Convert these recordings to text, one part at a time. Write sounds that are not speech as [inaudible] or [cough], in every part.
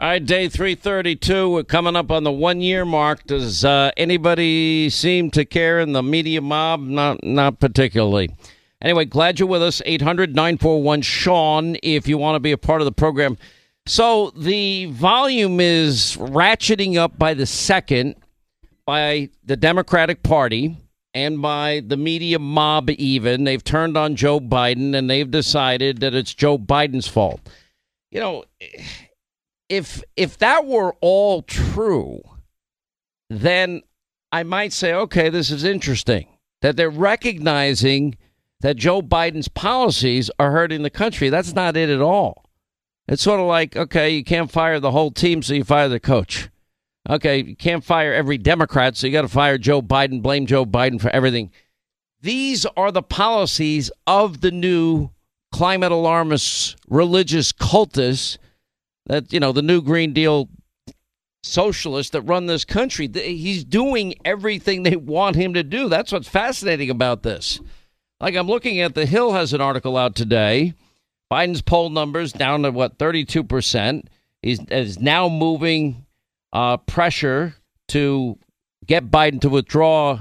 All right, day 332. We're coming up on the one year mark. Does uh, anybody seem to care in the media mob? Not, not particularly. Anyway, glad you're with us. 800 941 Sean, if you want to be a part of the program. So the volume is ratcheting up by the second by the Democratic Party and by the media mob, even. They've turned on Joe Biden and they've decided that it's Joe Biden's fault. You know if if that were all true, then I might say, okay, this is interesting that they're recognizing that Joe Biden's policies are hurting the country. That's not it at all. It's sort of like, okay, you can't fire the whole team, so you fire the coach. Okay, you can't fire every Democrat, so you got to fire Joe Biden, blame Joe Biden for everything. These are the policies of the new climate alarmists, religious cultists that you know the new Green Deal socialists that run this country. He's doing everything they want him to do. That's what's fascinating about this. Like I'm looking at the Hill has an article out today. Biden's poll numbers down to what 32 percent. He's is now moving uh, pressure to get Biden to withdraw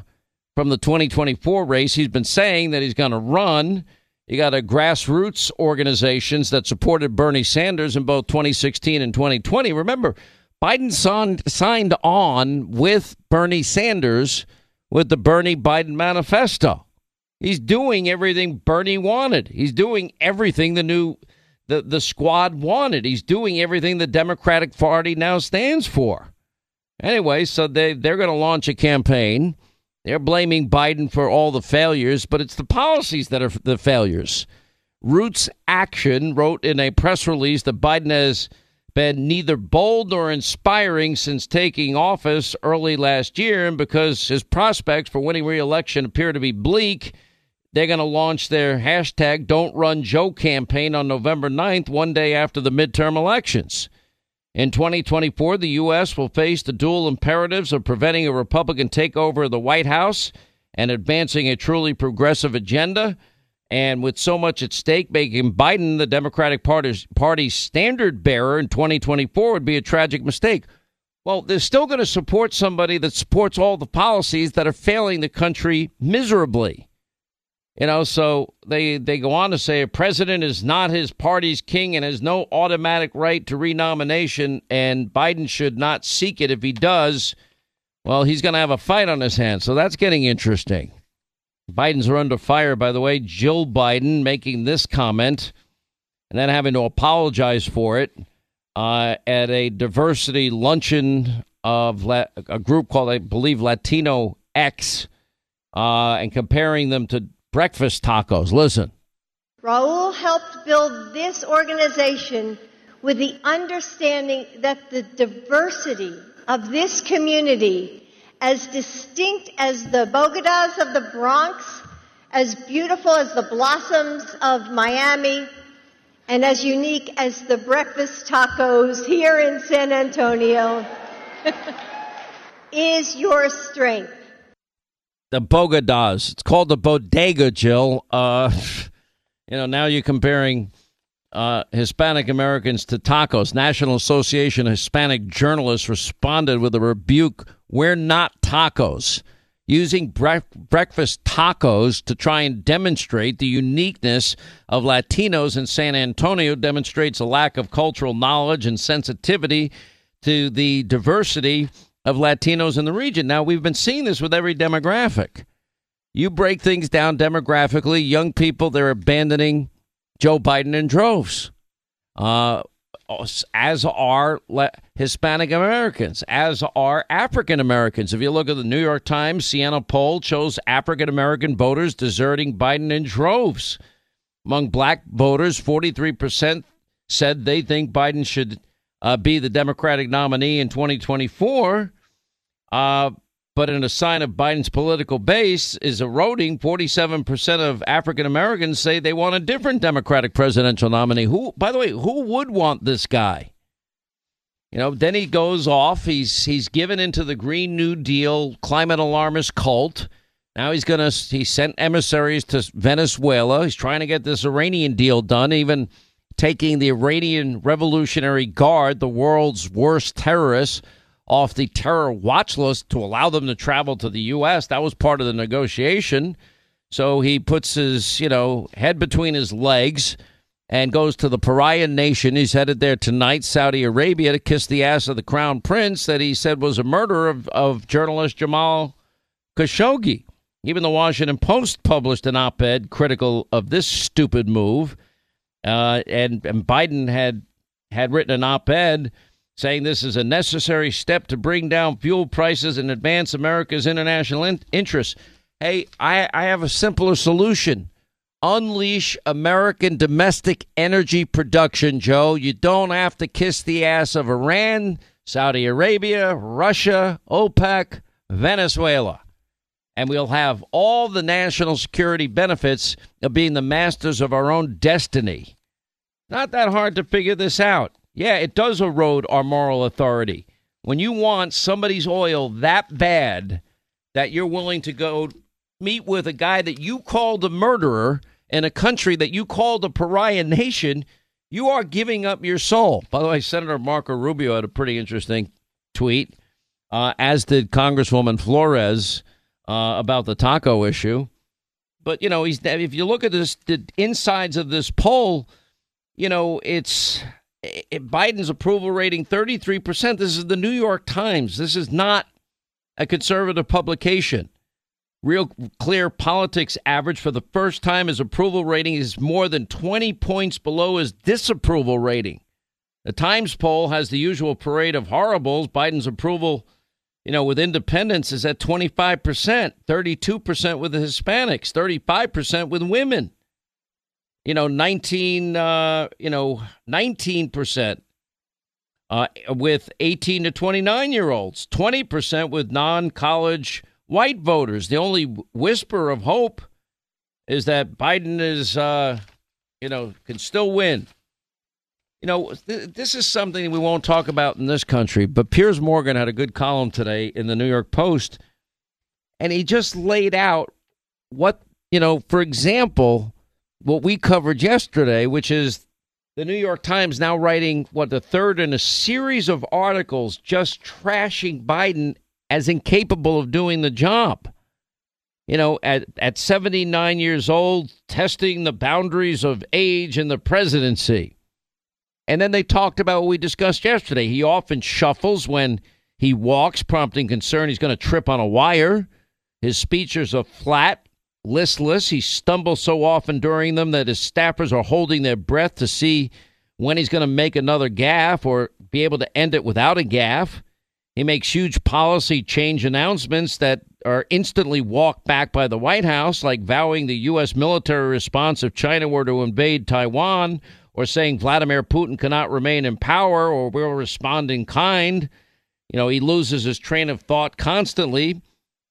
from the 2024 race. He's been saying that he's going to run. You got a grassroots organizations that supported Bernie Sanders in both 2016 and 2020. Remember, Biden signed on with Bernie Sanders with the Bernie Biden manifesto. He's doing everything Bernie wanted. He's doing everything the new the, the squad wanted. He's doing everything the Democratic Party now stands for. Anyway, so they they're going to launch a campaign they're blaming Biden for all the failures, but it's the policies that are the failures. Roots Action wrote in a press release that Biden has been neither bold nor inspiring since taking office early last year, and because his prospects for winning re-election appear to be bleak, they're going to launch their hashtag Don't Run Joe campaign on November 9th, one day after the midterm elections. In 2024, the U.S. will face the dual imperatives of preventing a Republican takeover of the White House and advancing a truly progressive agenda. And with so much at stake, making Biden the Democratic Party's, Party's standard bearer in 2024 would be a tragic mistake. Well, they're still going to support somebody that supports all the policies that are failing the country miserably. You know, so they they go on to say a president is not his party's king and has no automatic right to renomination, and Biden should not seek it. If he does, well, he's going to have a fight on his hands. So that's getting interesting. Biden's are under fire, by the way. Jill Biden making this comment and then having to apologize for it uh, at a diversity luncheon of La- a group called, I believe, Latino X, uh, and comparing them to breakfast tacos. Listen. Raul helped build this organization with the understanding that the diversity of this community, as distinct as the Bogotas of the Bronx, as beautiful as the blossoms of Miami, and as unique as the breakfast tacos here in San Antonio, [laughs] is your strength the Bogotas. It's called the Bodega, Jill. Uh, [laughs] you know, now you're comparing uh, Hispanic Americans to tacos. National Association of Hispanic Journalists responded with a rebuke. We're not tacos. Using bre- breakfast tacos to try and demonstrate the uniqueness of Latinos in San Antonio demonstrates a lack of cultural knowledge and sensitivity to the diversity of Latinos in the region. Now, we've been seeing this with every demographic. You break things down demographically, young people, they're abandoning Joe Biden in droves, uh, as are Hispanic Americans, as are African Americans. If you look at the New York Times Siena poll, shows African American voters deserting Biden in droves. Among black voters, 43% said they think Biden should uh, be the Democratic nominee in 2024. Uh, but in a sign of Biden's political base is eroding, 47% of African Americans say they want a different Democratic presidential nominee. Who, by the way, who would want this guy? You know, then he goes off. He's he's given into the Green New Deal climate alarmist cult. Now he's gonna he sent emissaries to Venezuela. He's trying to get this Iranian deal done. Even taking the Iranian Revolutionary Guard, the world's worst terrorists, off the terror watch list to allow them to travel to the U.S. That was part of the negotiation. So he puts his, you know, head between his legs and goes to the pariah nation. He's headed there tonight, Saudi Arabia, to kiss the ass of the crown prince that he said was a murderer of, of journalist Jamal Khashoggi. Even the Washington Post published an op ed critical of this stupid move. Uh, and, and Biden had had written an op ed saying this is a necessary step to bring down fuel prices and advance America's international in- interests. Hey, I, I have a simpler solution. Unleash American domestic energy production, Joe. You don't have to kiss the ass of Iran, Saudi Arabia, Russia, OPEC, Venezuela. And we'll have all the national security benefits of being the masters of our own destiny. Not that hard to figure this out. Yeah, it does erode our moral authority. When you want somebody's oil that bad that you're willing to go meet with a guy that you called a murderer in a country that you called a pariah nation, you are giving up your soul. By the way, Senator Marco Rubio had a pretty interesting tweet, uh, as did Congresswoman Flores uh, about the taco issue. But you know, he's if you look at this, the insides of this poll, you know, it's it, Biden's approval rating 33%. This is the New York Times. This is not a conservative publication. Real Clear Politics average for the first time his approval rating is more than 20 points below his disapproval rating. The Times poll has the usual parade of horribles. Biden's approval, you know, with independents is at 25%, 32% with the Hispanics, 35% with women. You know, 19 uh, you know, 19% uh, with 18 to 29 year olds, 20% with non-college white voters. The only whisper of hope is that Biden is, uh, you know, can still win. You know, th- this is something we won't talk about in this country, but Piers Morgan had a good column today in the New York Post, and he just laid out what, you know, for example, what we covered yesterday, which is the New York Times now writing what the third in a series of articles just trashing Biden as incapable of doing the job. You know, at, at 79 years old, testing the boundaries of age in the presidency. And then they talked about what we discussed yesterday. He often shuffles when he walks, prompting concern he's going to trip on a wire. His speeches are flat, listless. He stumbles so often during them that his staffers are holding their breath to see when he's going to make another gaffe or be able to end it without a gaffe. He makes huge policy change announcements that are instantly walked back by the White House, like vowing the U.S. military response if China were to invade Taiwan, or saying Vladimir Putin cannot remain in power, or we'll respond in kind. You know, he loses his train of thought constantly.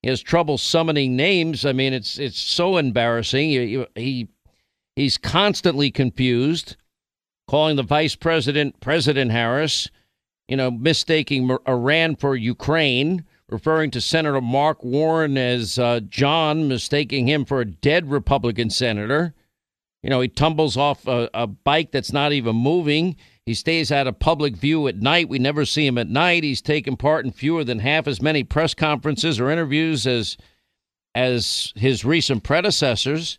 He has trouble summoning names. I mean, it's it's so embarrassing. He, he he's constantly confused, calling the vice president President Harris you know, mistaking Iran for Ukraine, referring to Senator Mark Warner as uh, John, mistaking him for a dead Republican senator. You know, he tumbles off a, a, bike that's not even moving. He stays out of public view at night. We never see him at night. He's taken part in fewer than half as many press conferences or interviews as as his recent predecessors.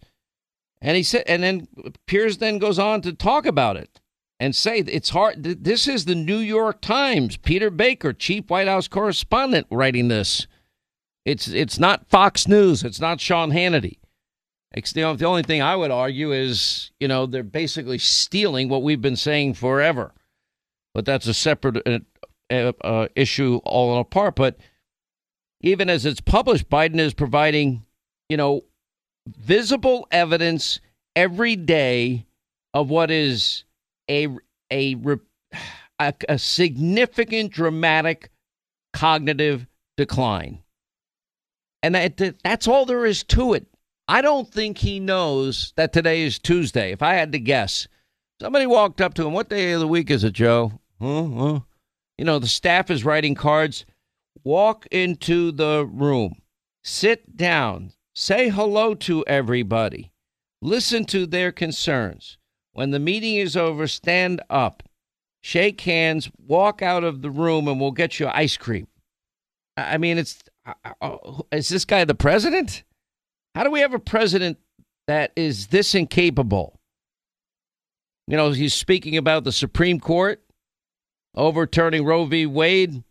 And he said, and then Piers then goes on to talk about it and say it's hard. This is the New York Times. Peter Baker, chief White House correspondent, writing this. It's it's not Fox News. It's not Sean Hannity. The only thing I would argue is you know they're basically stealing what we've been saying forever. But that's a separate uh, uh, uh issue all in apart. But even as it's published, Biden is providing you know visible evidence every day of what is a a a, a significant dramatic cognitive decline. And that, that's all there is to it. I don't think he knows that today is Tuesday. If I had to guess, somebody walked up to him, What day of the week is it, Joe? Huh? Huh? You know, the staff is writing cards. Walk into the room, sit down, say hello to everybody, listen to their concerns. When the meeting is over, stand up, shake hands, walk out of the room, and we'll get you ice cream. I mean, it's uh, uh, is this guy the president? How do we have a president that is this incapable? You know, he's speaking about the Supreme Court overturning Roe v. Wade.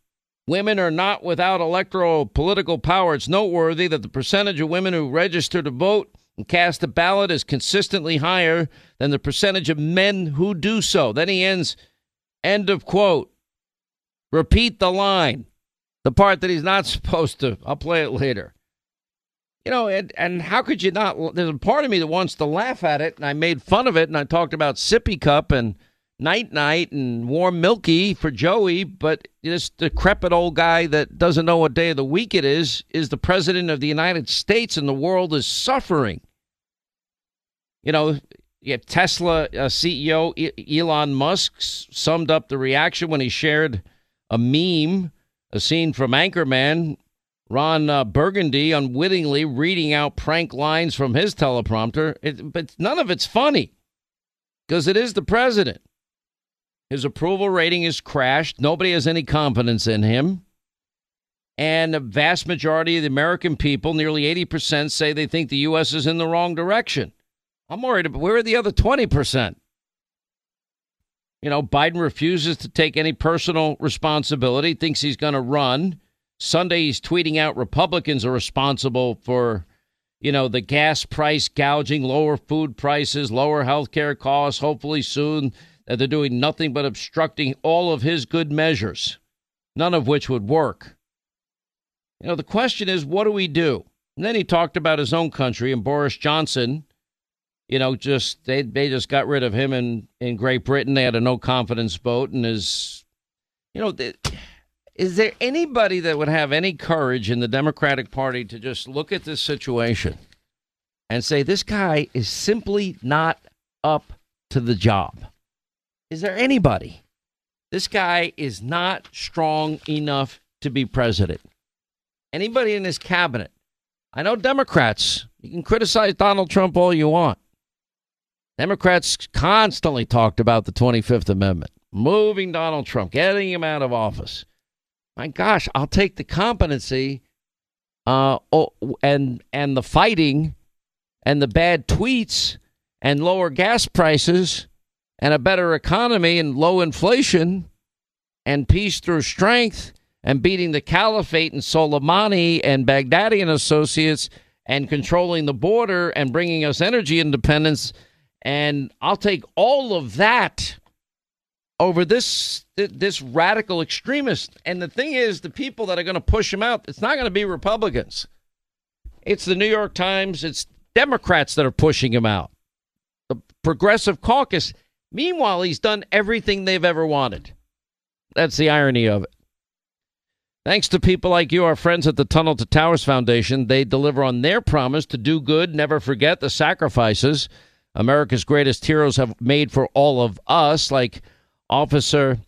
Women are not without electoral political power. It's noteworthy that the percentage of women who register to vote and cast a ballot is consistently higher than the percentage of men who do so. Then he ends, end of quote. Repeat the line, the part that he's not [laughs] supposed to. I'll play it later. You know, and, and how could you not? There's a part of me that wants to laugh at it, and I made fun of it, and I talked about sippy cup and night night and warm milky for Joey, but this decrepit old guy that doesn't know what day of the week it is is the president of the United States, and the world is suffering. You know, have Tesla uh, CEO Elon Musk summed up the reaction when he shared a meme, a scene from Anchorman. Ron uh, Burgundy unwittingly reading out prank lines from his teleprompter, it, but none of it's funny because it is the president. His approval rating is crashed. Nobody has any confidence in him. And a vast majority of the American people, nearly 80%, say they think the U.S. is in the wrong direction. I'm worried about where are the other 20%? You know, Biden refuses to take any personal responsibility, thinks he's going to run. Sunday, he's tweeting out Republicans are responsible for, you know, the gas price gouging, lower food prices, lower health care costs, hopefully soon that they're doing nothing but obstructing all of his good measures, none of which would work. You know, the question is, what do we do? And then he talked about his own country and Boris Johnson. You know, just they they just got rid of him in in Great Britain. They had a no confidence vote, and his, you know, the, is there anybody that would have any courage in the Democratic Party to just look at this situation and say this guy is simply not up to the job? Is there anybody? This guy is not strong enough to be president. Anybody in his cabinet? I know Democrats. You can criticize Donald Trump all you want. Democrats constantly talked about the 25th Amendment, moving Donald Trump, getting him out of office. My gosh, I'll take the competency uh, and and the fighting and the bad tweets and lower gas prices and a better economy and low inflation and peace through strength and beating the caliphate and Soleimani and Baghdadi and associates and controlling the border and bringing us energy independence. And I'll take all of that over this this radical extremist. And the thing is, the people that are going to push him out, it's not going to be Republicans. It's the New York Times. It's Democrats that are pushing him out. The Progressive Caucus Meanwhile, he's done everything they've ever wanted. That's the irony of it. Thanks to people like you, our friends at the Tunnel to Towers Foundation, they deliver on their promise to do good, never forget the sacrifices America's greatest heroes have made for all of us, like Officer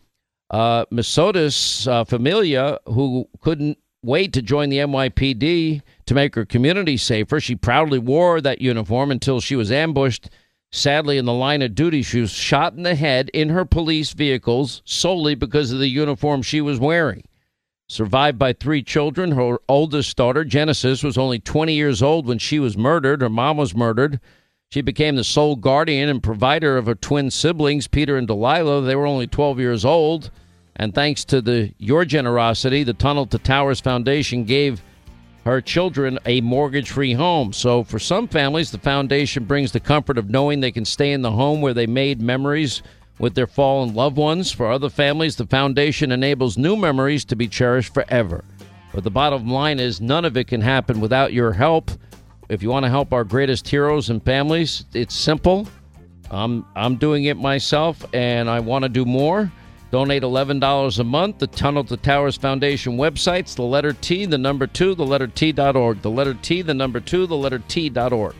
uh, uh, Familia, who couldn't wait to join the NYPD to make her community safer. She proudly wore that uniform until she was ambushed Sadly, in the line of duty, she was shot in the head in her police vehicles solely because of the uniform she was wearing. Survived by three children, her oldest daughter, Genesis, was only 20 years old when she was murdered. Her mom was murdered. She became the sole guardian and provider of her twin siblings, Peter and Delilah. They were only 12 years old. And thanks to the your generosity, the Tunnel to Towers Foundation gave her children a mortgage free home. So, for some families, the foundation brings the comfort of knowing they can stay in the home where they made memories with their fallen loved ones. For other families, the foundation enables new memories to be cherished forever. But the bottom line is, none of it can happen without your help. If you want to help our greatest heroes and families, it's simple. I'm, I'm doing it myself, and I want to do more. Donate $11 a month. The Tunnel to Towers Foundation websites, the letter T, the number two, the letter T.org. The letter T, the number two, the letter T.org.